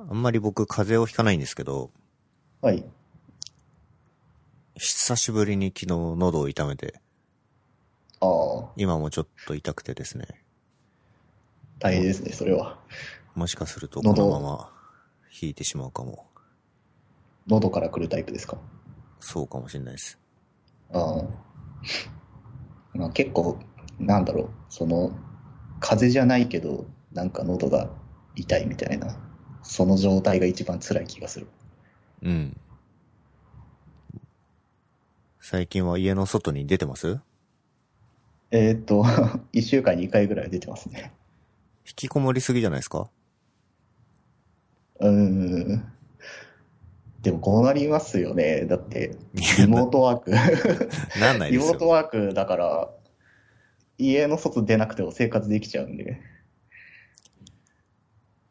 あんまり僕風邪をひかないんですけど、はい。久しぶりに昨日喉を痛めて、ああ、今もちょっと痛くてですね、大変ですね、それは。もしかするとこのまま引いてしまうかも。喉から来るタイプですか？そうかもしれないです。ああ。まあ結構、なんだろう、その、風邪じゃないけど、なんか喉が痛いみたいな、その状態が一番辛い気がする。うん。最近は家の外に出てます？えーっと、一週間に一回ぐらい出てますね。引きこもりすぎじゃないですか？うーん。でもこうなりますよね。だって、リモートワーク。なんないリモートですよ。ワークだから、家の外出なくても生活できちゃうんで。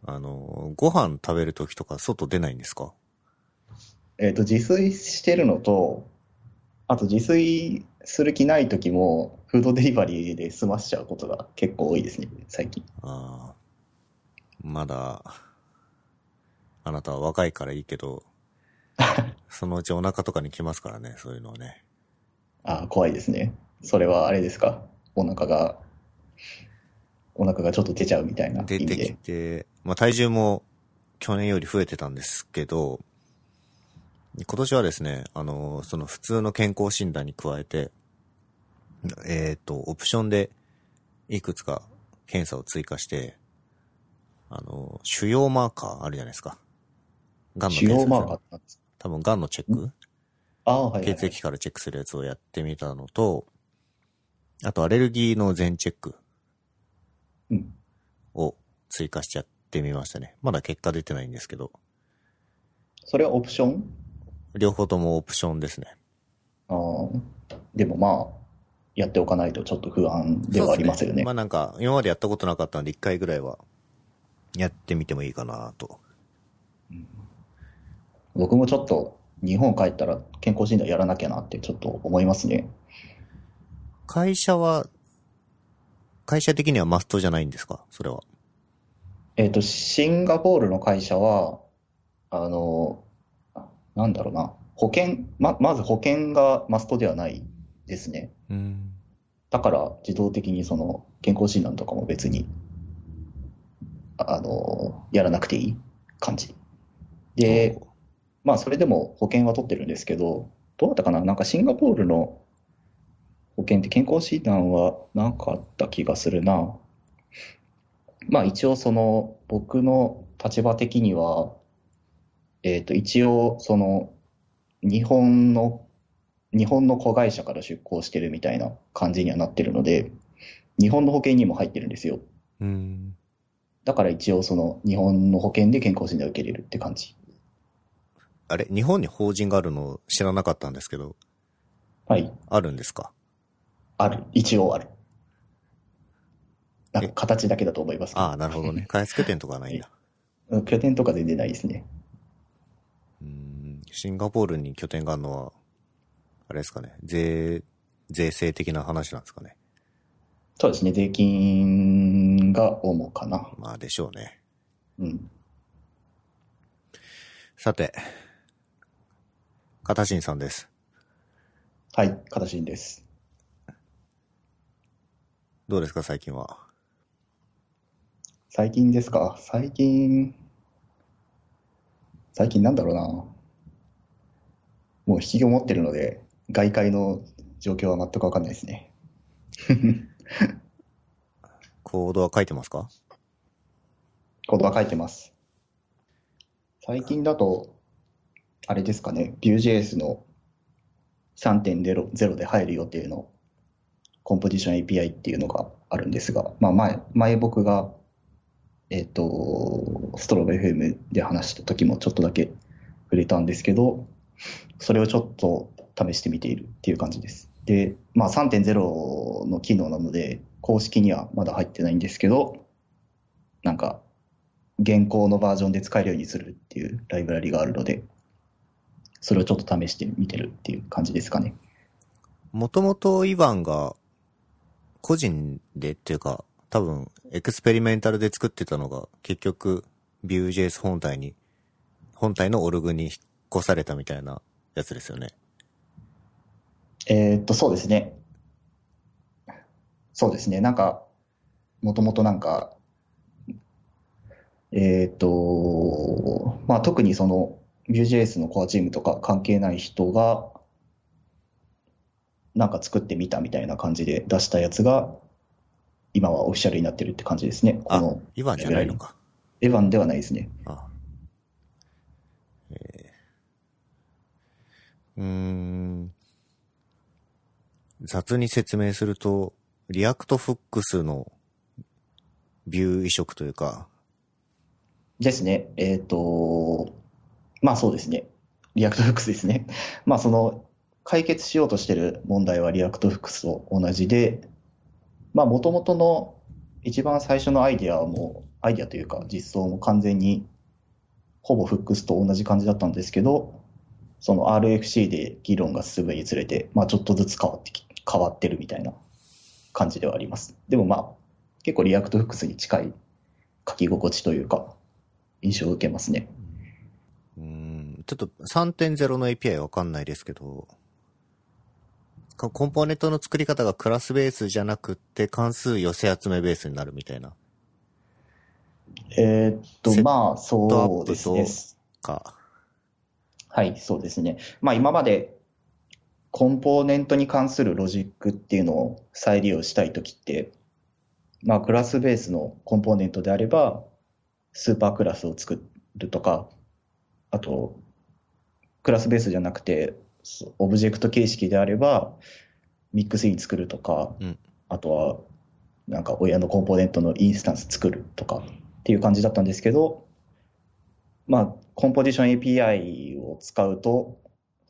あの、ご飯食べるときとか外出ないんですか？えっ、と、自炊してるのと、あと自炊する気ない時も、フードデリバリーで済ましちゃうことが結構多いですね、最近。ああ。まだ、あなたは若いからいいけど、そのうちお腹とかに来ますからね、そういうのはね。ああ、怖いですね。それはあれですか？お腹が、お腹がちょっと出ちゃうみたいな出てき。て、まあ体重も去年より増えてたんですけど、今年はですね、あの、その普通の健康診断に加えて、えっ、と、オプションでいくつか検査を追加して、あの、腫瘍マーカーあるじゃないですか。ガンの腫検査マーカーなんです多分ガンのチェックああ、はいはい、はい。血液からチェックするやつをやってみたのと、あとアレルギーの全チェックうん。を追加しちゃってみましたね。まだ結果出てないんですけど、それはオプション？両方ともオプションですね。ああ。でもまあ、やっておかないとちょっと不安ではありますよね。まあなんか、今までやったことなかったんで、一回ぐらいはやってみてもいいかなと。僕もちょっと日本帰ったら健康診断やらなきゃなってちょっと思いますね。会社は、会社的にはマストじゃないんですか？それは。えっと、シンガポールの会社は、あの、なんだろうな、保険、ま、まず保険がマストではないですね。うん。だから自動的にその健康診断とかも別に、ああの、やらなくていい感じ。で、まあそれでも保険は取ってるんですけど、どうだったかな？なんかシンガポールの保険って健康診断はなんかあった気がするな。まあ一応その僕の立場的には、えっと一応その日本の、日本の子会社から出向してるみたいな感じにはなってるので、日本の保険にも入ってるんですよ。うん。だから一応その日本の保険で健康診断を受けれるって感じ。あれ？日本に法人があるの知らなかったんですけど、はい。あるんですか？ある。一応ある。なんか形だけだと思いますああ、なるほどね。開発拠点とかはないんだ。うん拠点とか全然ないですね。うん。シンガポールに拠点があるのは、あれですかね。税、税制的な話なんですかね。そうですね。税金が主かな。まあでしょうね。うん。さて、片新さんです。はい。形です。どうですか最近は？最近ですか？最近、最近なんだろうな。もう引きこもってるので、外界の状況は全くわかんないですね。コードは書いてますか？コードは書いてます。最近だと、あれですかね、Vue.js の3.0で入る予定のコンポジション API っていうのがあるんですが、まあ前、前僕が、えっと、ストロボ FM で話した時もちょっとだけ触れたんですけど、それをちょっと試してみているっていう感じです。で、まあ3.0の機能なので、公式にはまだ入ってないんですけど、なんか、現行のバージョンで使えるようにするっていうライブラリがあるので、それをちょっと試してみてるっていう感じですかね。もともとイワンが個人でっていうか、多分エクスペリメンタルで作ってたのが結局 Vue.js 本体に、本体のオルグに引っ越されたみたいなやつですよね。えーっと、そうですね。そうですね。なんか、もともとなんか、えーっと、まあ特にその Vue.js のコアチームとか関係ない人が、なんか作ってみたみたいな感じで出したやつが、今はオフィシャルになってるって感じですね。こあの、エヴァンじゃないのか。エヴァンではないですね。あえーうーん。雑に説明すると、 React Hooks の Vue 移植というか、ですね。えっと、まあそうですね。 React Hooks ですね。まあその、解決しようとしてる問題は React Hooks と同じで、まあ元々の一番最初のアイディアも、アイディアというか実装も完全にほぼ Hooks と同じ感じだったんですけど、その RFC で議論が進むにつれて、まあちょっとずつ変わってき、変わってるみたいな感じではあります。でもまあ、結構 React Hooks に近い書き心地というか、印象を受けますね。うん、ちょっと3.0の API わかんないですけど、コンポーネントの作り方がクラスベースじゃなくって関数寄せ集めベースになるみたいな。えーっとまあ、そうですね。か。はい、そうですね。まあ、今までコンポーネントに関するロジックっていうのを再利用したいときって、まあ、クラスベースのコンポーネントであれば、スーパークラスを作るとか、あと、クラスベースじゃなくて、そオブジェクト形式であれば、ミックスイン作るとか、うんあとは、なんか親のコンポーネントのインスタンス作るとかっていう感じだったんですけど、まあ、コンポジション API を使うと、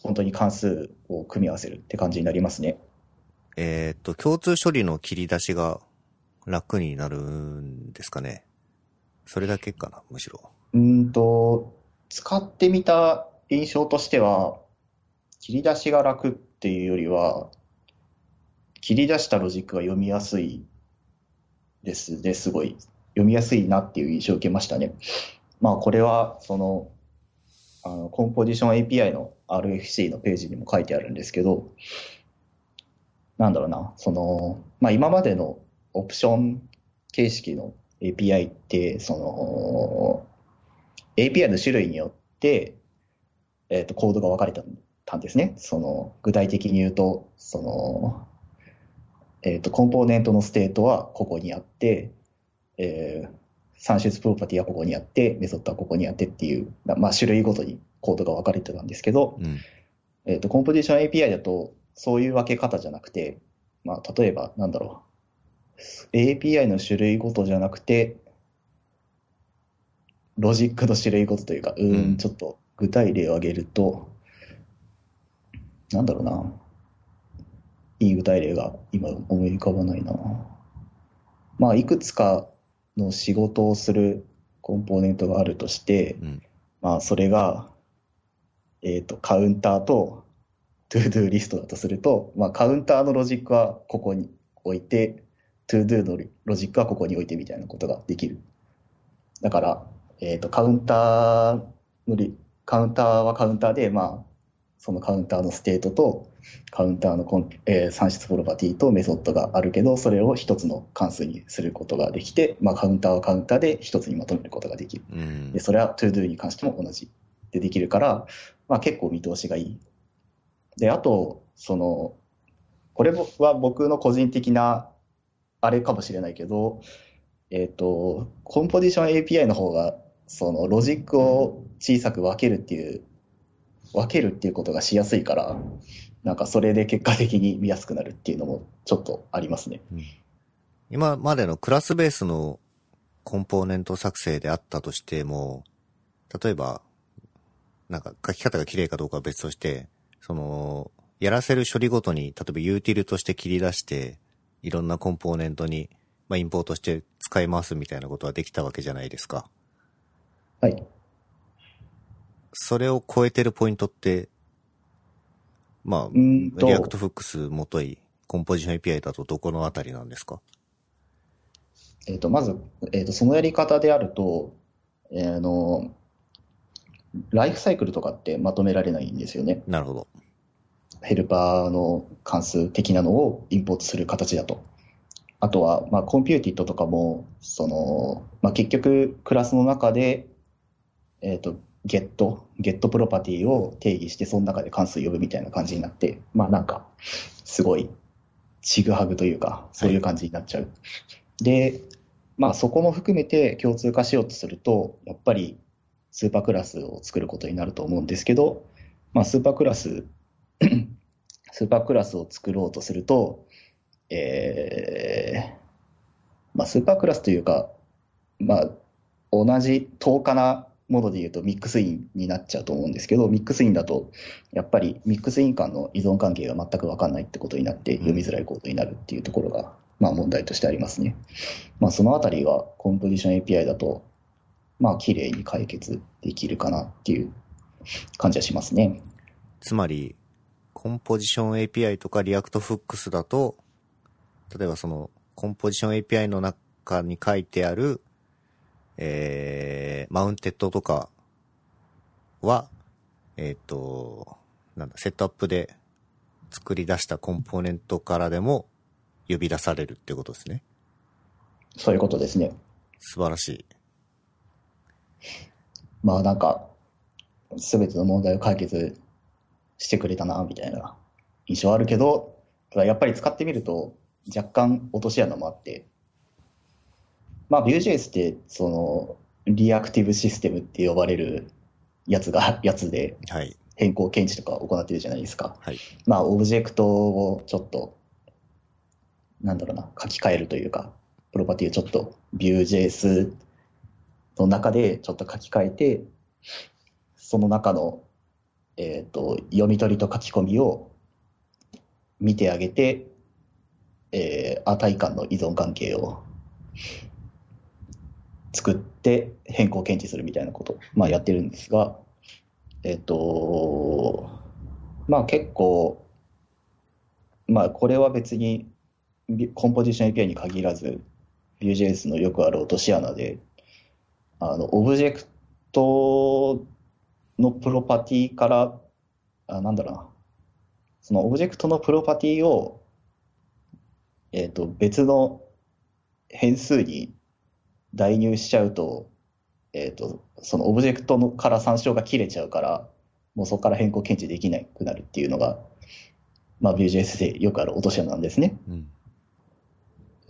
本当に関数を組み合わせるって感じになりますね。えーっと、共通処理の切り出しが楽になるんですかね。それだけかな、むしろ。うーんと、使ってみた印象としては、切り出しが楽っていうよりは、切り出したロジックが読みやすいですね、すごい。読みやすいなっていう印象を受けましたね。まあ、これは、その、あの、コンポジション API の RFC のページにも書いてあるんですけど、なんだろうな、その、まあ、今までのオプション形式の API って、その、API の種類によって、えっと、コードが分かれてたんですね。その、具体的に言うと、その、えっと、コンポーネントのステートはここにあって、えー、算出プロパティはここにあって、メソッドはここにあってっていう、まあ、種類ごとにコードが分かれてたんですけど、うん。えっと、コンポジション API だと、そういう分け方じゃなくて、まあ、例えば、なんだろう。API の種類ごとじゃなくて、ロジックの種類ごとというか、うん、ちょっと具体例を挙げると、なんだろうな。いい具体例が今思い浮かばないな。まあ、いくつかの仕事をするコンポーネントがあるとして、うん。まあ、それが、えっと、カウンターと、 ToDo リストだとすると、まあ、カウンターのロジックはここに置いて、 ToDo のロジックはここに置いてみたいなことができる。だから、えっと、カウンターのリ、カウンターはカウンターで、まあ、そのカウンターのステートと、カウンターのコン、えー算出プロパティとメソッドがあるけど、それを一つの関数にすることができて、まあ、カウンターはカウンターで一つにまとめることができる。うん。で、それは ToDo に関しても同じでできるから、まあ結構見通しがいい。で、あと、その、これは僕の個人的なあれかもしれないけど、えっと、コンポジション API の方が、そのロジックを小さく分けるっていう、分けるっていうことがしやすいから、なんかそれで結果的に見やすくなるっていうのもちょっとありますね。今までのクラスベースのコンポーネント作成であったとしても、例えば、なんか書き方が綺麗かどうかは別として、その、やらせる処理ごとに、例えばユーティルとして切り出して、いろんなコンポーネントに、まあ、インポートして使い回すみたいなことはできたわけじゃないですか。はい。それを超えてるポイントって、まあ、 React Hooks もとい、Composition API だとどこのあたりなんですか？えっと、まず、えっと、そのやり方であると、えーあの、ライフサイクルとかってまとめられないんですよね。なるほど。ヘルパーの関数的なのをインポートする形だと。あとは、まあ、 computed とかも、その、まあ、結局、クラスの中で、えっ、と、ゲット、ゲットプロパティを定義して、その中で関数呼ぶみたいな感じになって、まあ、なんか、すごい、ちぐはぐというか、そういう感じになっちゃう。で、まあ、そこも含めて共通化しようとすると、やっぱり、スーパークラスを作ることになると思うんですけど、まあ、スーパークラス スーパークラスを作ろうとすると、えーまあ、スーパークラスというか、まあ、同じ等価なもので言うとミックスインになっちゃうと思うんですけど、ミックスインだと、やっぱりミックスイン間の依存関係が全く分かんないってことになって、読みづらいコードになるっていうところが、まあ問題としてありますね。まあそのあたりがコンポジション API だと、まあ綺麗に解決できるかなっていう感じはしますね。つまり、 Composition API とか React Hooks だと、例えばその、コンポジション API の中に書いてある、えー、 mounted とかは、えっ、と、なんだ、セットアップで作り出したコンポーネントからでも呼び出されるってことですね。そういうことですね。素晴らしい。まあなんか、すべての問題を解決してくれたな、みたいな印象あるけど、やっぱり使ってみると若干落とし穴もあって、まあ Vue.js ってそのリアクティブシステムって呼ばれるやつが、やつではい。変更検知とか行ってるじゃないですか。はい。まあオブジェクトをちょっと、なんだろうな、書き換えるというか、プロパティをちょっと Vue.js の中でちょっと書き換えて、その中の、えっ、と、読み取りと書き込みを見てあげて、えー値間の依存関係を作って変更検知するみたいなこと、まあやってるんですが、えっ、と、まあ結構、まあこれは別にコンポジション API に限らず、Vue.js のよくある落とし穴で、あの、オブジェクトのプロパティから、あ、なんだろうな。そのオブジェクトのプロパティを、えっ、と、別の変数に代入しちゃうと、えっ、と、そのオブジェクトのから参照が切れちゃうから、もうそこから変更検知できなくなるっていうのが、まあ Vue.js でよくある落とし穴なんですね。うん。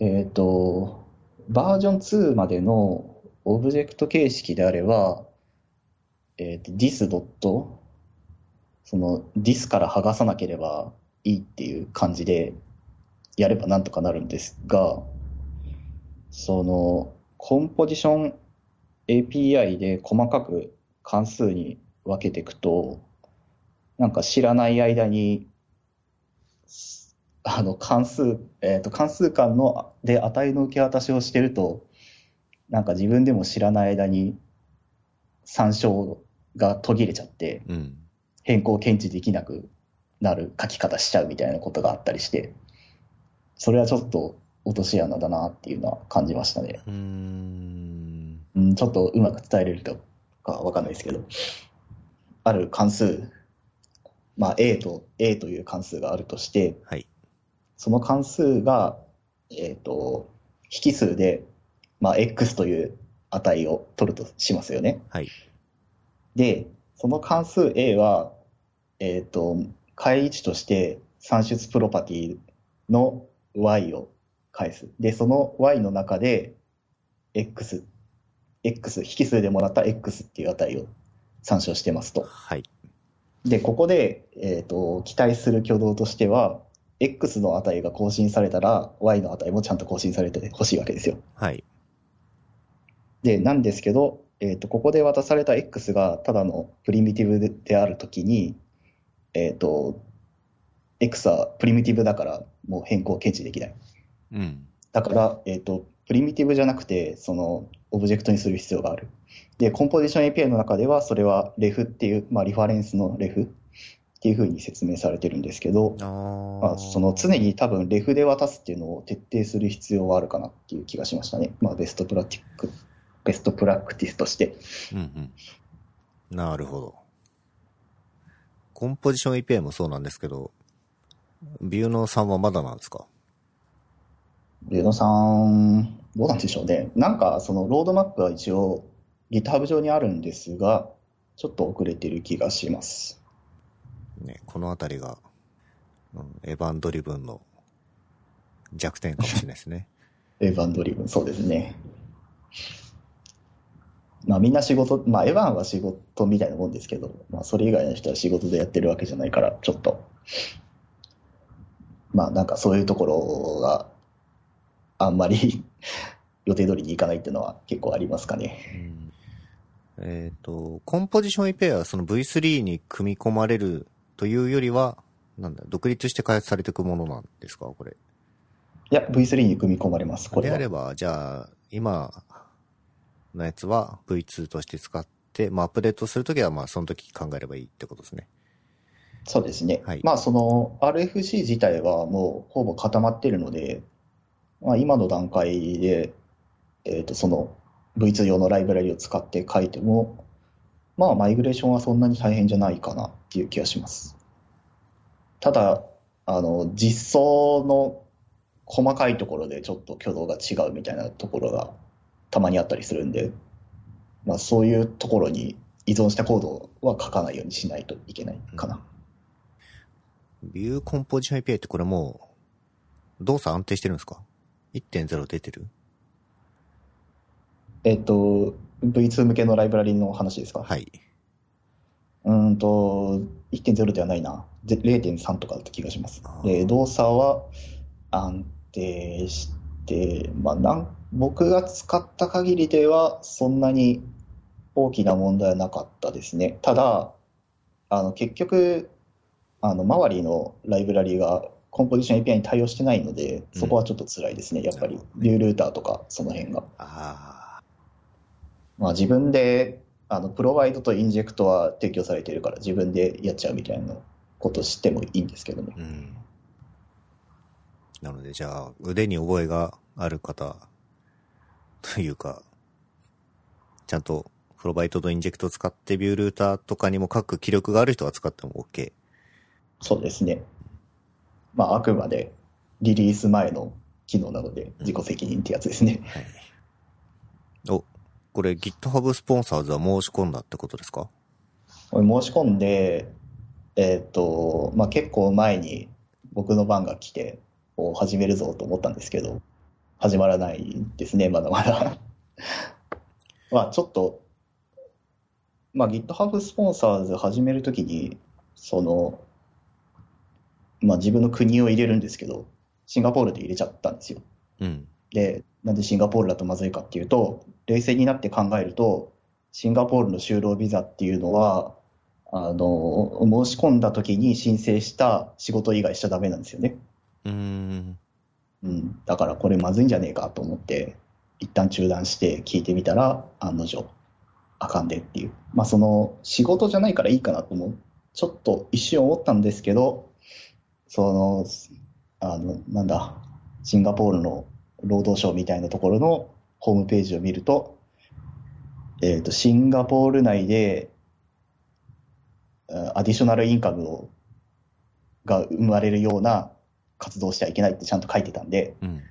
えっ、と、バージョン2までのオブジェクト形式であれば、えっ、と、this ドット、その this から剥がさなければいいっていう感じでやればなんとかなるんですが、その、コンポジション API で細かく関数に分けていくと、なんか知らない間に、あの関数、えっ、と、関数間ので値の受け渡しをしてると、なんか自分でも知らない間に参照が途切れちゃって、うん。変更検知できなくなる書き方しちゃうみたいなことがあったりして、それはちょっと落とし穴だなっていうのは感じましたね。うーん。うん、ちょっとうまく伝えれるかわかんないですけど、ある関数、まあ A と A という関数があるとして、はい。その関数が、えっ、と、引数で、まあ X という値を取るとしますよね。はい。で、その関数 A は、えっ、と、解位置として算出プロパティの Y を返す。で、その Y の中で X、X、引数でもらった X っていう値を参照してますと。はい。で、ここで、えっ、と、期待する挙動としては、X の値が更新されたら、Y の値もちゃんと更新されてほしいわけですよ。はい。で、なんですけど、えっ、と、ここで渡された X がただのプリミティブでであるときに、えっ、と、X はプリミティブだからもう変更検知できない。うん。だから、えっ、と、プリミティブじゃなくて、その、オブジェクトにする必要がある。で、コンポジション API の中では、それはレフっていう、まあ、リファレンスのレフっていうふうに説明されてるんですけど、あまあ、その常に多分レフで渡すっていうのを徹底する必要はあるかなっていう気がしましたね。まあ、ベストプラティック、ベストプラクティスとして。うんうん。なるほど。コンポジション API もそうなんですけど、ビューの3はまだなんですか？ビューノさん、どうなんでしょうね。なんか、そのロードマップは一応 GitHub 上にあるんですが、ちょっと遅れてる気がします。ね、このあたりが、うんエヴァンドリブンの弱点かもしれないですね。エヴァンドリブン、そうですね。まあみんな仕事、まあエヴァンは仕事みたいなもんですけど、まあそれ以外の人は仕事でやってるわけじゃないから、ちょっと、まあなんかそういうところがあんまり 予定通りにいかないっていうのは結構ありますかね。うんえっ、と、コンポジション API はその V3 に組み込まれるというよりは、なんだ、独立して開発されていくものなんですかこれ。いや、V3 に組み込まれます、これは。であれば、じゃあ、今のやつは V2 として使って、まあ、アップデートするときは、まあ、その時考えればいいってことですね。そうですね。はいまあその RFC 自体はもうほぼ固まってるので、まあ今の段階で、えっと、その V2 用のライブラリを使って書いても、まあマイグレーションはそんなに大変じゃないかなっていう気がします。ただ、あの、実装の細かいところでちょっと挙動が違うみたいなところがたまにあったりするんで、まあそういうところに依存したコードは書かないようにしないといけないかな。ビューコンポジション API ってこれもう、動作安定してるんですか？?1.0 出てる？えっと、V2 向けのライブラリの話ですか？はい。うーんと、1.0ではないな。ぜ0.3とかだった気がしますで、動作は安定して、まあ、なん僕が使った限りでは、そんなに大きな問題はなかったですね。ただ、あの、結局、あの、周りのライブラリがコンポジション API に対応してないので、そこはちょっと辛いですね、やっぱりビュールーターとか、その辺が。あまあ、自分であのプロバイドとインジェクトは提供されているから自分でやっちゃうみたいなことしてもいいんですけどねあ、。うん。なので、じゃあ、腕に覚えがある方、というか、ちゃんと、プロバイトとインジェクトを使ってビュールーターとかにも書く気力がある人は使っても OK。そうですね。まあ、あくまでリリース前の機能なので自己責任ってやつですね。はい。お、これ GitHub スポンサーズは申し込んだってことですか？申し込んで、えっと、まあ、結構前に僕の番が来て、お始めるぞと思ったんですけど、始まらないですね、まだまだ。まあ、ちょっと、まあ、GitHub スポンサーズ始めるときに、その、まあ、自分の国を入れるんですけど、シンガポールで入れちゃったんですよ。うん。で、なんでシンガポールだとまずいかっていうと、冷静になって考えると、シンガポールの就労ビザっていうのは、あの、申し込んだ時に申請した仕事以外しちゃダメなんですよね。うーん。うん。だからこれまずいんじゃねえかと思って、一旦中断して聞いてみたら、案の定、あかんでっていう。まあその、仕事じゃないからいいかなと思う。ちょっと一瞬思ったんですけど、その、あの、なんだ、シンガポールの労働省みたいなところのホームページを見ると、えっ、と、シンガポール内で、あアディショナルインカムをが生まれるような活動をしちゃいけないってちゃんと書いてたんで、うん。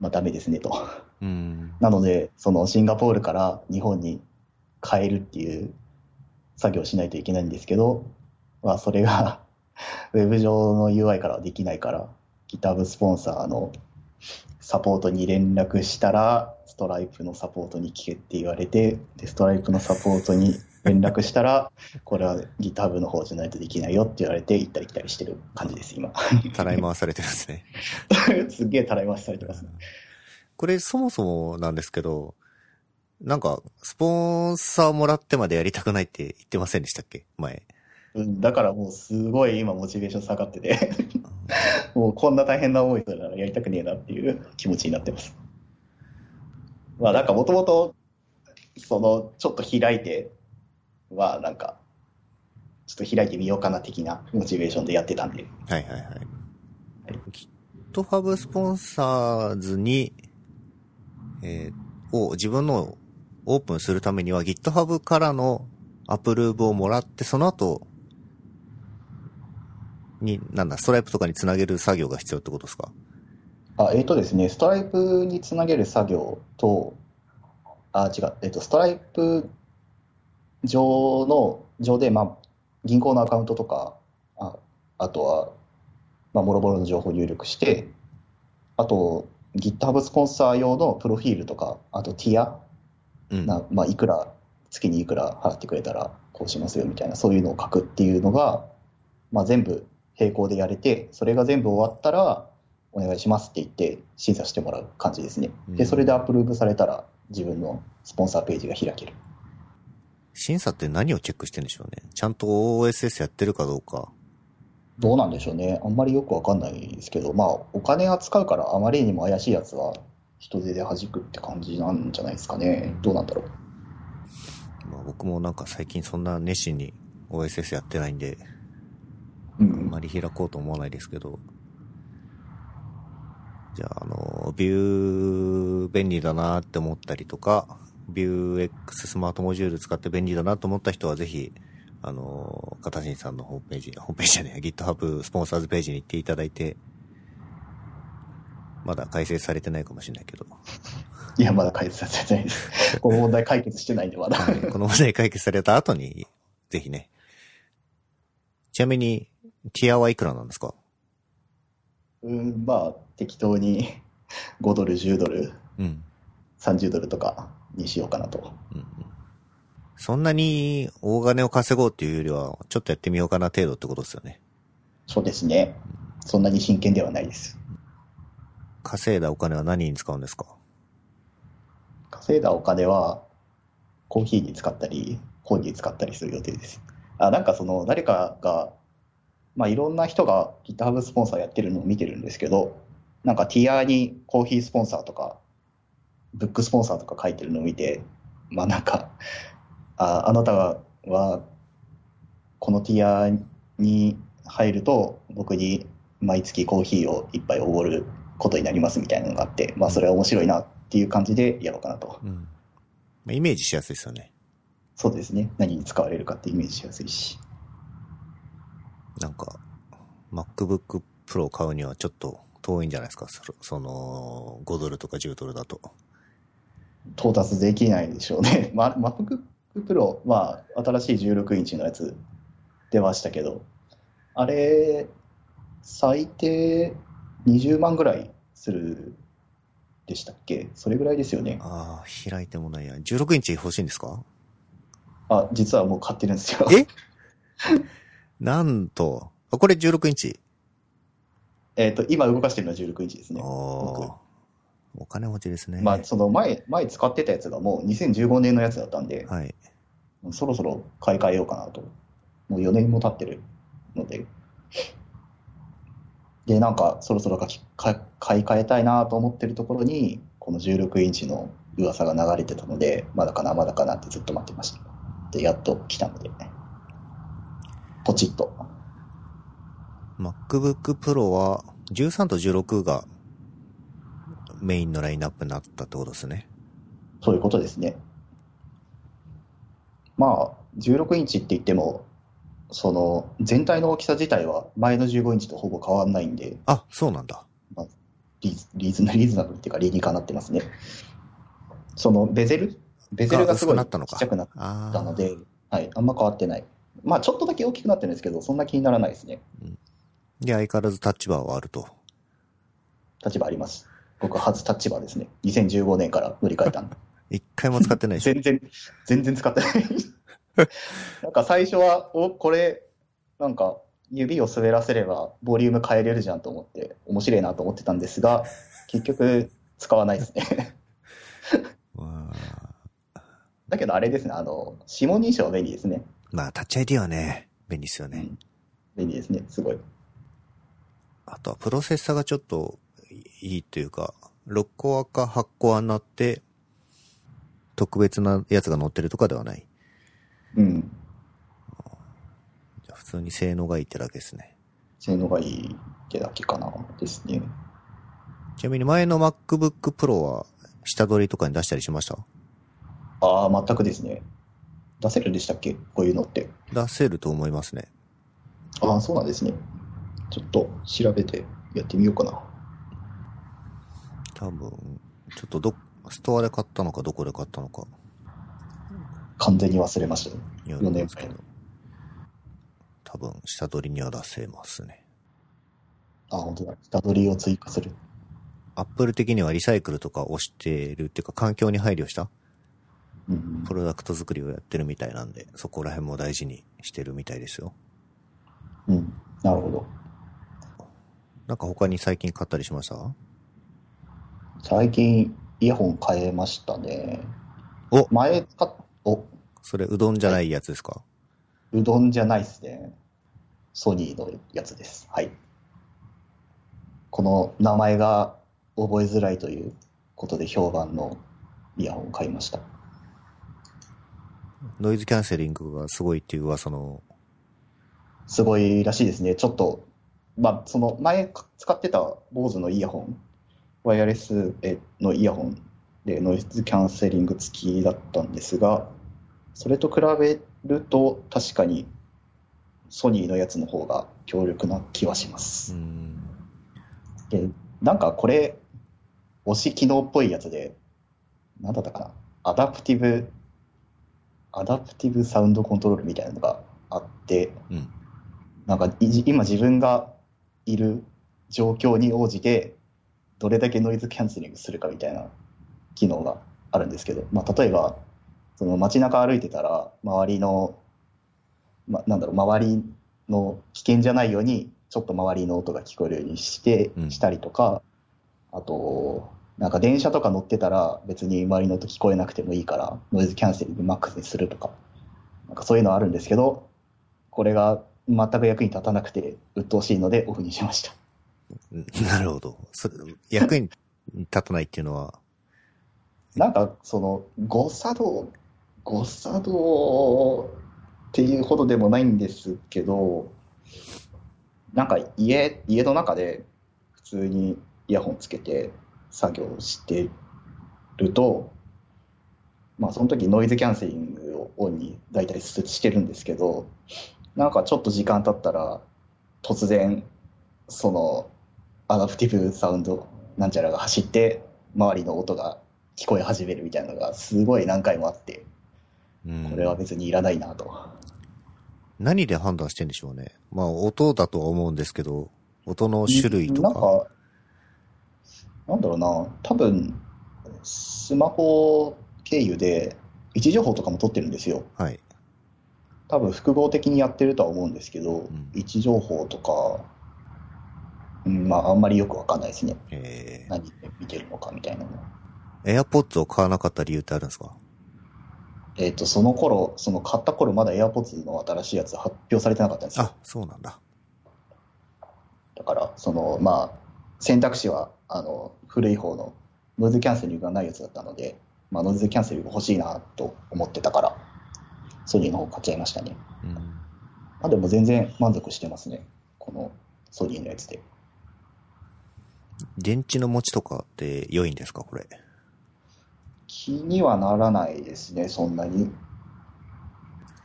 まあダメですねと。うん。なので、そのシンガポールから日本に変えるっていう作業をしないといけないんですけど、まあそれがウェブ上の UI からはできないから、GitHub スポンサーのサポートに連絡したら、ストライプのサポートに聞けって言われて、で、ストライプのサポートに連絡したら、これは GitHub の方じゃないとできないよって言われて、行ったり来たりしてる感じです、今。たらい回されてるんですね。すっげえたらい回しされてますね。これそもそもなんですけど、なんか、スポンサーもらってまでやりたくないって言ってませんでしたっけ？前。うんだからもうすごい今モチベーション下がってて、もうこんな大変な思いするならやりたくねえなっていう気持ちになってます。まあなんかもともと、そのちょっと開いてはなんか、ちょっと開いてみようかな的なモチベーションでやってたんで。はいはいはい。GitHub スポンサーズに、えーを自分のオープンするためには GitHub からのアプローブをもらって、その後、に、なんだ、ストライプとかにつなげる作業が必要ってことですか？あ、えっ、とですね、ストライプにつなげる作業と、あ、違う、えっ、と、ストライプ上の、上で、まあ、銀行のアカウントとか、ああとは、まあ、もろもろの情報を入力して、あと、GitHub スポンサー用のプロフィールとか、あとティア、うん。なまあ、いくら、月にいくら払ってくれたらこうしますよみたいな、そういうのを書くっていうのが、まあ、全部並行でやれて、それが全部終わったら、お願いしますって言って審査してもらう感じですね。で、うんそれでアプローブされたら、自分のスポンサーページが開ける。審査って何をチェックしてんでしょうね。ちゃんと OSS やってるかどうか。どうなんでしょうね。あんまりよくわかんないですけど、まあ、お金扱うからあまりにも怪しいやつは人手で弾くって感じなんじゃないですかね。どうなんだろう。まあ、僕もなんか最近そんな熱心に OSS やってないんで、あんうん。まり開こうと思わないですけど。じゃあ、あの、ビュー便利だなって思ったりとか、ビュー X スマートモジュール使って便利だなと思った人はぜひ、あの、片新さんのホームページ、ホームページじゃねえ、GitHub スポンサーズページに行っていただいて、まだ改正されてないかもしれないけど、いや、まだ解説されてないです。この問題解決してないんで、まだ。はいこの問題解決された後に、ぜひね。ちなみに、ティアはいくらなんですか？うん、まあ、適当に 5ドル、10ドル、うん。30ドルとかにしようかなと。うんうんそんなに大金を稼ごうっていうよりは、ちょっとやってみようかな程度ってことですよね。そうですね。そんなに真剣ではないです。稼いだお金は何に使うんですか？稼いだお金は、コーヒーに使ったり、本に使ったりする予定です。あ、なんかその、誰かが、まあ、いろんな人が GitHub スポンサーやってるのを見てるんですけど、なんかティアにコーヒースポンサーとか、ブックスポンサーとか書いてるのを見て、まあなんか、ああなたは、このティアに入ると、僕に毎月コーヒーを一杯おごることになりますみたいなのがあって、まあそれは面白いなっていう感じでやろうかなと。うん。まあイメージしやすいですよね。そうですね。何に使われるかってイメージしやすいし。なんか、MacBook Pro 買うにはちょっと遠いんじゃないですか？そその、5ドルとか10ドルだと。到達できないでしょうね。ま、MacBook Pro、まあ、新しい16インチのやつ出ましたけど、あれ、最低20万ぐらいするでしたっけ？それぐらいですよね。ああ、開いてもないや。16インチ欲しいんですか？あ、実はもう買ってるんですよ。え？なんと、あこれ16インチ？えっと、今動かしてるのは16インチですね。ああ僕。お金持ちですね。まあ、その前、前使ってたやつがもう2015年のやつだったんで、はい。そろそろ買い替えようかなと。もう4年も経ってるので。で、なんか、そろそろかきか買い替えたいなと思ってるところに、この16インチの噂が流れてたので、まだかな、まだかなってずっと待ってました。で、やっと来たので、ポチッと。MacBook Pro は13と16がメインのラインナップになったってことですね。そういうことですね。まあ、16インチって言っても、その、全体の大きさ自体は前の15インチとほぼ変わんないんで、あ、そうなんだ。リーズリーズナリーズナブルっていうか理にかなってますね。そのベゼル？ベゼルがすごいちったのかっちゃくなっああ。たので、はい、あんま変わってない。まあちょっとだけ大きくなってるんですけど、そんな気にならないですね。で、相変わらずタッチバーはあると。立場あります。僕初タッチバーですね。2015年から乗り換えたんで。一回も使ってない。全然、全然使ってない。なんか最初は、お、これ、なんか指を滑らせればボリューム変えれるじゃんと思って、面白いなと思ってたんですが、結局使わないですね。まあ、だけどあれですね、あの、指紋認証は便利ですね。まあ、タッチ ID はね、便利ですよね。うん便利ですね、すごい。あとはプロセッサーがちょっといいというか、6コアか8コアになって、特別なやつが乗ってるとかではない。うん。じゃあ普通に性能がいいってだけですね。性能がいいってだけかな、ですね。ちなみに前の MacBook Pro は下取りとかに出したりしました？あああ、全くですね。出せるんでしたっけ？こういうのって。出せると思いますね。ああ、そうなんですね。ちょっと調べてやってみようかな。多分、ちょっとど、ストアで買ったのかどこで買ったのか、完全に忘れましたね。によるんですけど、多分、下取りには出せますね。あ、本当だ。下取りを追加する。アップル的にはリサイクルとかをしてるっていうか、環境に配慮したうんプロダクト作りをやってるみたいなんで、そこら辺も大事にしてるみたいですよ。うん。うん。なるほど。なんか他に最近買ったりしました？最近、イヤホン変えましたね。お前使っ、お、それうどんじゃないやつですか、うどんじゃないっすね。ソニーのやつです。はい。この名前が覚えづらいということで評判のイヤホンを買いました。ノイズキャンセリングがすごいっていう噂の、すごいらしいですね。ちょっと、まあ、その前使ってた BOSE のイヤホン、ワイヤレスのイヤホンでノイズキャンセリング付きだったんですが、それと比べると確かにソニーのやつの方が強力な気はします。ん、で、なんかこれ、推し機能っぽいやつで、なんだったかな、アダプティブ、アダプティブサウンドコントロールみたいなのがあって、うん、なんか今自分がいる状況に応じて、どれだけノイズキャンセリングするかみたいな機能があるんですけど、まあ、例えば、その街中歩いてたら、周りの、ま、なんだろう、周りの危険じゃないように、ちょっと周りの音が聞こえるようにして、うん。したりとか、あと、なんか電車とか乗ってたら別に周りの音聞こえなくてもいいから、ノイズキャンセリングマックスにするとか、なんかそういうのあるんですけど、これが全く役に立たなくて、鬱陶しいのでオフにしました。うんなるほど。それ、役に立たないっていうのは、なんか、その、誤作動、誤作動っていうほどでもないんですけど、なんか家、家の中で普通にイヤホンつけて作業してると、まあその時ノイズキャンセリングをオンに大体してるんですけど、なんかちょっと時間経ったら突然そのアダプティブサウンドなんちゃらが走って周りの音が聞こえ始めるみたいなのがすごい何回もあって、うん、これは別にいらないなと。何で判断してんでしょうね。まあ、音だとは思うんですけど、音の種類とか。なんか、なんだろうな、多分、スマホ経由で位置情報とかも取ってるんですよ。はい。多分複合的にやってるとは思うんですけど、ん位置情報とか、うん、まああんまりよくわかんないですね。え何で見てるのかみたいなの。ー、AirPods を買わなかった理由ってあるんですか？えっ、と、その頃、その買った頃まだ AirPods の新しいやつ発表されてなかったんですよ。あ、そうなんだ。だから、その、まあ、選択肢は、あの、古い方のノイズキャンセリングがないやつだったので、まあ、ノイズキャンセリング欲しいなと思ってたから、ソニーの方買っちゃいましたね。うん。まあ、でも全然満足してますね。このソニーのやつで。電池の持ちとかって良いんですかこれ？気にはならないですね、そんなに。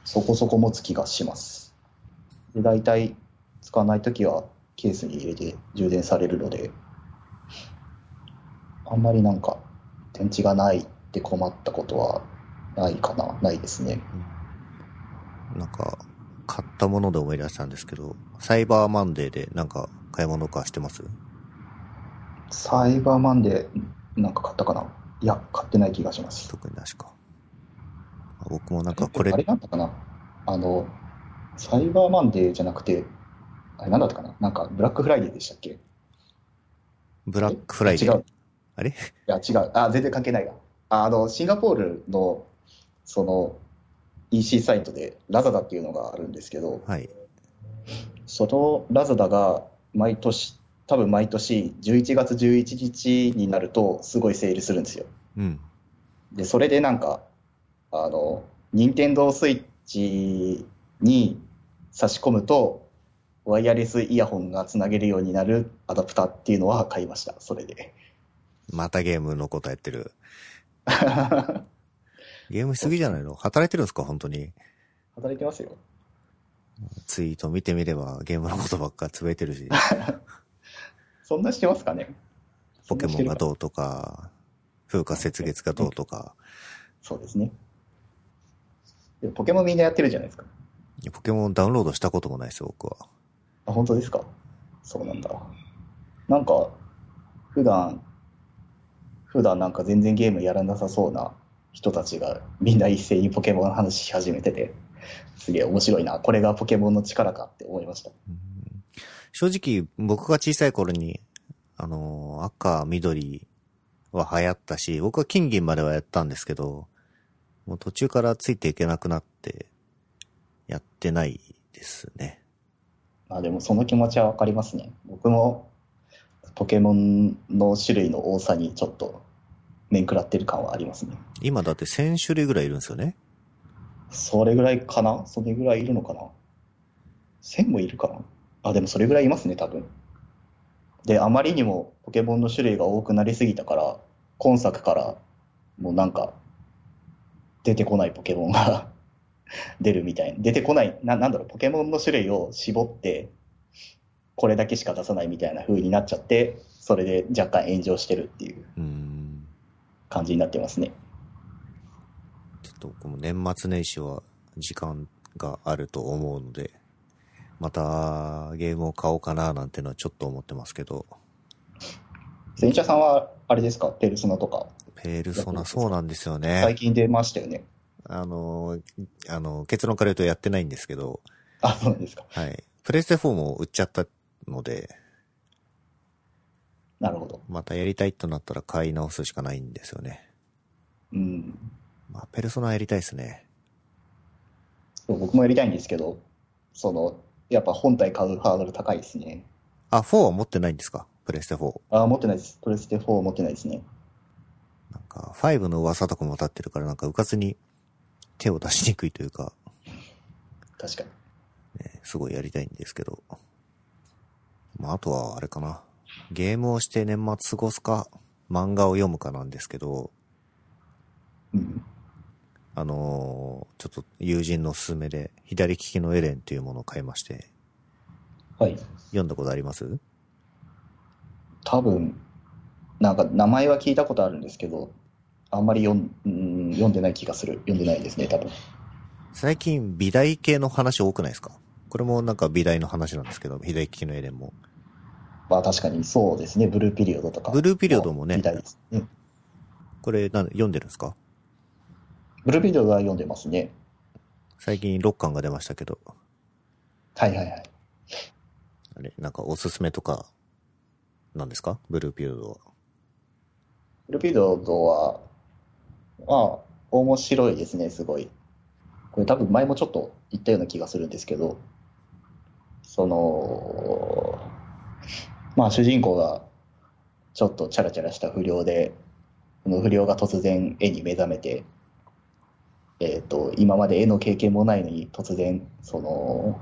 そこそこ持つ気がします。で、大体使わないときはケースに入れて充電されるので、あんまりなんか電池がないって困ったことはないかな、ないですね。なんか、買ったもので思い出したんですけど、サイバーマンデーでなんか買い物かしてます？サイバーマンデーなんか買ったかな？いや、買ってない気がします。特になしか。僕もなんかこれ、あれなんだったかな？あの、サイバーマンデーじゃなくて、あれなんだったかな？なんかブラックフライデーでしたっけ？ブラックフライデー違う。。あれ？いや、違う。あ、全然関係ないわ。あ、あの、シンガポールの、その、EC サイトで、ラザダっていうのがあるんですけど、はい。そのラザダが毎年、多分毎年11月11日になると、すごいセールするんですよ。うん。で、それでなんか、あの、任天堂スイッチに差し込むと、ワイヤレスイヤホンがつなげるようになるアダプターっていうのは買いました、それで。またゲームのことやってる。ゲームしすぎじゃないの？働いてるんですか？本当に。働いてますよ。ツイート見てみればゲームのことばっかつぶえてるし、そんなしてますかね？ポケモンがうどうとか、風化雪月がどうとか、そうですね。ポケモンみんなやってるじゃないですか。ポケモンダウンロードしたこともないですよ、僕は。あ、本当ですか？そうなんだ。なんか、普段、普段なんか全然ゲームやらなさそうな人たちがみんな一斉にポケモンの話し始めてて、すげえ面白いな。これがポケモンの力かって思いました。正直、僕が小さい頃に、あの、赤、緑は流行ったし、僕は金銀まではやったんですけど、もう途中からついていけなくなって、やってないですね。まあでもその気持ちはわかりますね。僕もポケモンの種類の多さにちょっと面食らってる感はありますね。今だって1000種類ぐらいいるんですよね。それぐらいかな？それぐらいいるのかな ?1000 もいるかな？あ、でもそれぐらいいますね、多分。で、あまりにもポケモンの種類が多くなりすぎたから、今作からもうなんか出てこないポケモンが出るみたいな。出てこないな、なんだろう、ポケモンの種類を絞って、これだけしか出さないみたいな風になっちゃって、それで若干炎上してるっていう。感じになってますね。ちょっと僕も年末年始は時間があると思うので、またゲームを買おうかななんてのはちょっと思ってますけど、センチャさんはあれですか、ペルソナとか。ペルソナそうなんですよ最ね。近出ましたよね。あの、あの、結論から言うとやってないんですけど、あ、そうなんですか。はい。プレステ4も売っちゃったので、なるほど。またやりたいとなったら買い直すしかないんですよね。うん。まあ、ペルソナやりたいですね。そう僕もやりたいんですけど、その、やっぱ本体買うハードル高いですね。あ、4は持ってないんですか？プレステ4。あ、持ってないです。プレステ4持ってないですね。なんか、5の噂とかも立ってるから、なんか、うかつに手を出しにくいというか、確かに。ね、すごいやりたいんですけど。まあ、あとは、あれかな。ゲームをして年末過ごすか、漫画を読むかなんですけど、うん。あのーちょっと友人のおすすめで、左利きのエレンっていうものを買いまして、はい。読んだことあります？多分、なんか名前は聞いたことあるんですけど、あんまり読んうん読んでない気がする。読んでないですね、多分。最近、美大系の話多くないですか？これもなんか美大の話なんですけど、左利きのエレンも。まあ確かにそうですね。ブルーピリオドとか。ブルーピリオドもねみたいですね。これ、なん読んでるんですか？ブルーピリオドは読んでますね。最近6巻が出ましたけど、はいはいはい。あれ、なんかおすすめとか、なんですか？ブルーピリオドは。ブルーピリオドは、まあ、面白いですね、すごい。これ多分前もちょっと言ったような気がするんですけど、その、まあ主人公がちょっとチャラチャラした不良で、この不良が突然絵に目覚めて、えっ、と、今まで絵の経験もないのに突然、その、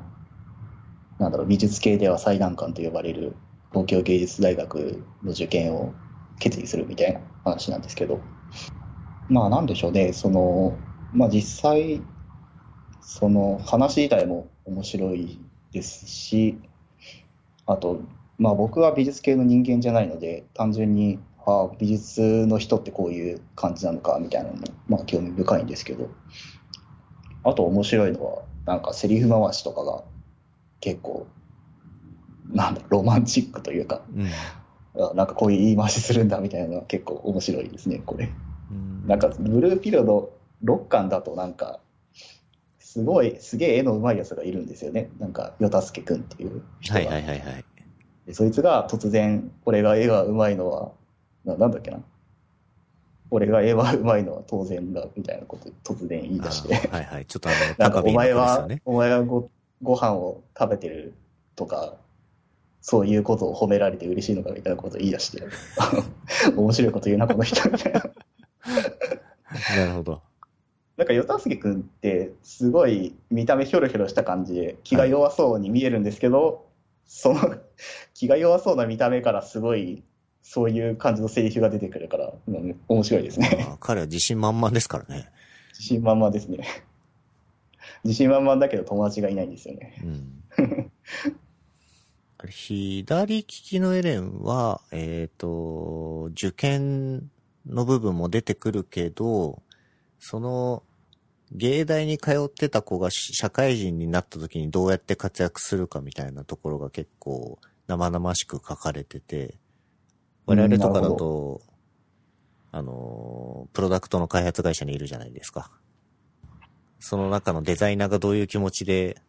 なんだろう、美術系では最難関と呼ばれる東京芸術大学の受験を決意するみたいな話なんですけど、まあなんでしょうね、その、まあ実際、その話自体も面白いですし、あと、まあ僕は美術系の人間じゃないので、単純に、ああ、美術の人ってこういう感じなのかみたいなのも、まあ興味深いんですけど、あと面白いのは、なんかセリフ回しとかが結構、なんだ、ロマンチックというか、うん。あなんかこういう言い回しするんだみたいなのは結構面白いですね、これ。うんなんか、ブルーピロド6巻だとなんか、すごい、すげえ絵の上手いやつがいるんですよね。なんか、与助くんっていう人が。はいはいはいはい。でそいつが突然、俺が絵が上手いのは、ななんだっけな。俺が絵は上手いのは当然だ、みたいなこと突然言い出して。はいはい。ちょっとあの、なんかお前は。お前がごご飯を食べてるとか、そういうことを褒められて嬉しいのかみたいなことを言い出して、面白いこと言うな、この人みたいな。なるほど。なんか、与田介くんって、すごい見た目ひょろひょろした感じで、気が弱そうに見えるんですけど、その、気が弱そうな見た目からすごい、そういう感じのセリフが出てくるから、うん面白いですね。彼は自信満々ですからね。自信満々ですね。自信満々だけど友達がいないんですよね。うん。左利きのエレンは、えっ、と、受験の部分も出てくるけど、その、芸大に通ってた子がし社会人になった時にどうやって活躍するかみたいなところが結構生々しく書かれてて、我々とかだと、あの、プロダクトの開発会社にいるじゃないですか。その中のデザイナーがどういう気持ちで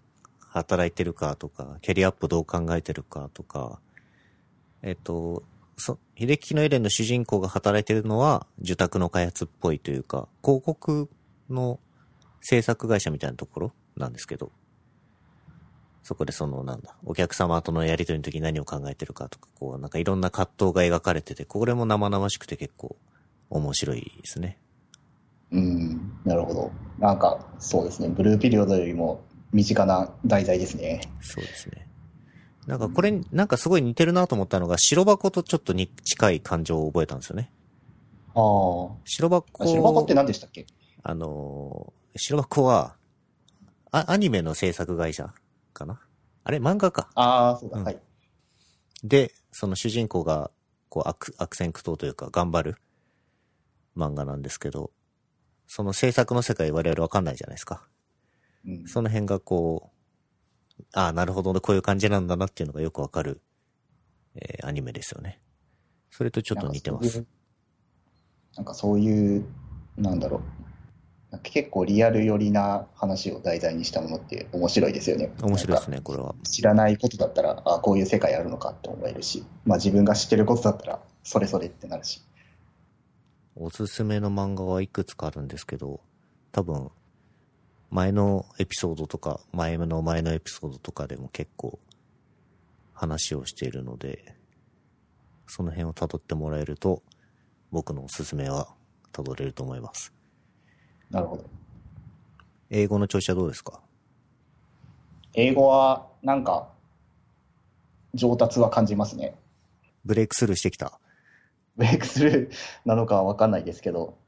働いてるかとか、キャリアアップどう考えてるかとか、えっと、そ、秀樹のエレンの主人公が働いてるのは、受託の開発っぽいというか、広告の制作会社みたいなところなんですけど、そこでその、なんだ、お客様とのやりとりの時に何を考えてるかとか、こう、なんかいろんな葛藤が描かれてて、これも生々しくて結構面白いですね。うん、なるほど。なんか、そうですね。ブルーピリオドよりも身近な題材ですね。そうですね。なんかこれ、なんかすごい似てるなと思ったのが、白箱とちょっとに近い感情を覚えたんですよね。ああ。白箱。白箱って何でしたっけ？あのー、白箱は、あ、アニメの制作会社かな？あれ？漫画か。ああ、そうだ、うんはい。で、その主人公が、こう、悪、悪戦苦闘というか、頑張る漫画なんですけど、その制作の世界我々わかんないじゃないですか。うん、その辺がこう、ああ、なるほどね、こういう感じなんだなっていうのがよくわかる、えーアニメですよね。それとちょっと似てます。なんかそういう、なんだろう。結構リアル寄りな話を題材にしたものって面白いですよね。ね。面白いですね、これは。知らないことだったら、あこういう世界あるのかって思えるし、まあ自分が知ってることだったら、それそれってなるし。おすすめの漫画はいくつかあるんですけど、多分、前のエピソードとか、前の前のエピソードとかでも結構話をしているので、その辺を辿ってもらえると、僕のおすすめは辿れると思います。なるほど。英語の調子はどうですか？英語は、なんか、上達は感じますね。ブレイクスルーしてきた？ブレイクスルーなのかはわかんないですけど、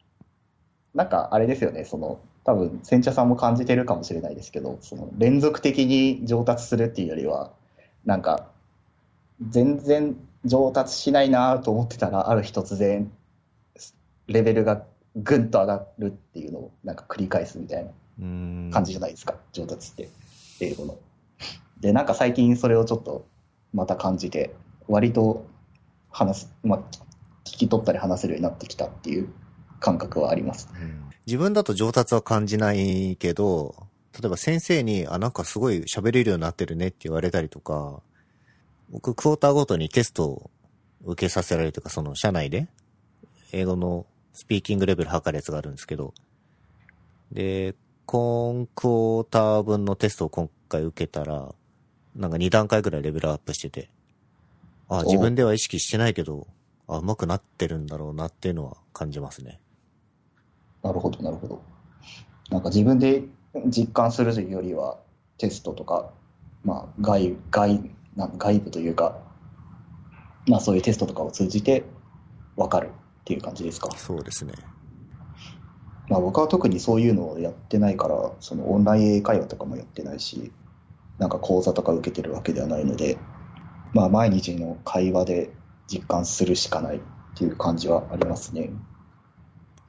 なんかあれですよね、その、多分、先茶さんも感じてるかもしれないですけど、その、連続的に上達するっていうよりは、なんか、全然上達しないなと思ってたら、ある日突然、レベルがぐんと上がるっていうのを、なんか繰り返すみたいな。感じじゃないですか、上達って、英語の。で、なんか最近それをちょっとまた感じて、割と話す、まあ、聞き取ったり話せるようになってきたっていう感覚はあります。うん自分だと上達は感じないけど、例えば先生に、あ、なんかすごい喋れるようになってるねって言われたりとか、僕、クォーターごとにテストを受けさせられるというか、その、社内で、英語のスピーキングレベル測るやつがあるんですけど、で、今クォーター分のテストを今回受けたら、なんか2段階ぐらいレベルアップしてて、あ、自分では意識してないけど、あ、上手くなってるんだろうなっていうのは感じますね。なるほど、なるほど。なんか自分で実感するというよりは、テストとか、まあ、外、外、なん外部というか、まあそういうテストとかを通じて分かるっていう感じですか？そうですね。まあ、僕は特にそういうのをやってないから、そのオンライン英会話とかもやってないし、なんか講座とか受けてるわけではないので、まあ、毎日の会話で実感するしかないっていう感じはありますね。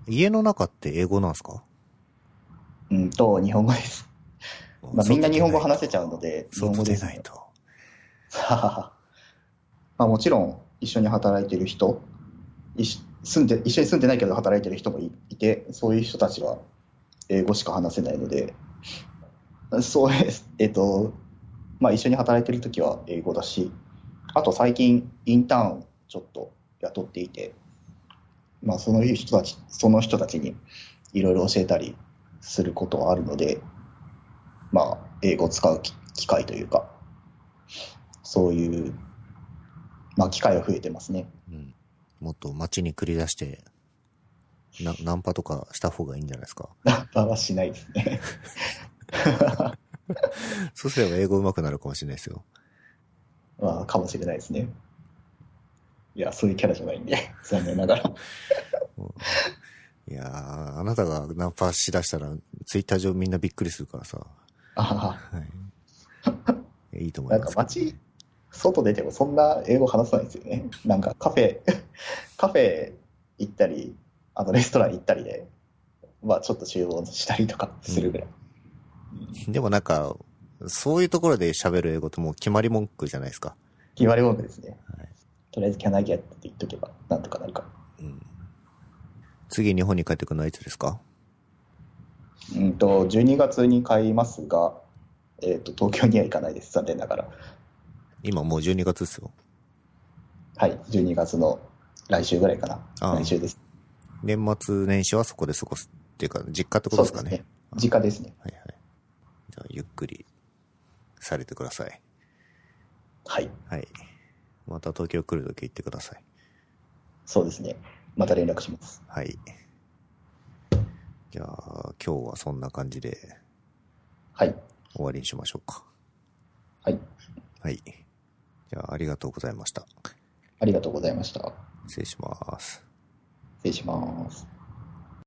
家の中って英語なんですか？うんと、日本語です。まあ、みんな日本語話せちゃうので、日本外語ですないと。まあ、もちろん、一緒に働いてる人、いし住んで、一緒に住んでないけど働いてる人もいいて、そういう人たちは英語しか話せないので、そうです。えっと、まあ一緒に働いてる時は英語だし、あと最近インターンをちょっと雇っていて、まあその人たち、その人たちにいろいろ教えたりすることはあるので、まあ英語を使う機機会というか、そういう、まあ機会は増えてますね。うん。もっと街に繰り出して、な、ナンパとかした方がいいんじゃないですか？ナンパはしないですね。そうすれば英語上手くなるかもしれないですよ。まあ、かもしれないですね。いや、そういうキャラじゃないんで、残念ながら。いやー、あなたがナンパしだしたら、ツイッター上みんなびっくりするからさ。あはい。いいと思あ、ないんかます。街、外出てもそんな英語話さないですよね。なんかカフェ、カフェ行ったり、あのレストラン行ったりで、まあちょっと注文したりとかするぐらい。でもなんか、そういうところで喋る英語ってもう決まり文句じゃないですか。決まり文句ですね。はいとりあえず can I get って言っとけばなんとかなるか。うん。次日本に帰ってくるのはいつですか？うんと、12月に買いますが、えっ、と、東京には行かないです。残念ながら。今もう12月ですよ。はい。12月の来週ぐらいかな。ああ来週です。年末年始はそこで過ごすっていうか、実家ってことですかね。実家ですね。はいはい。じゃあ、ゆっくりされてください。はい。はい。また東京来るとき行ってください。そうですね。また連絡します。はい。じゃあ、今日はそんな感じではい。終わりにしましょうか。はい。はい。じゃあ、ありがとうございました。ありがとうございました。失礼します。失礼します。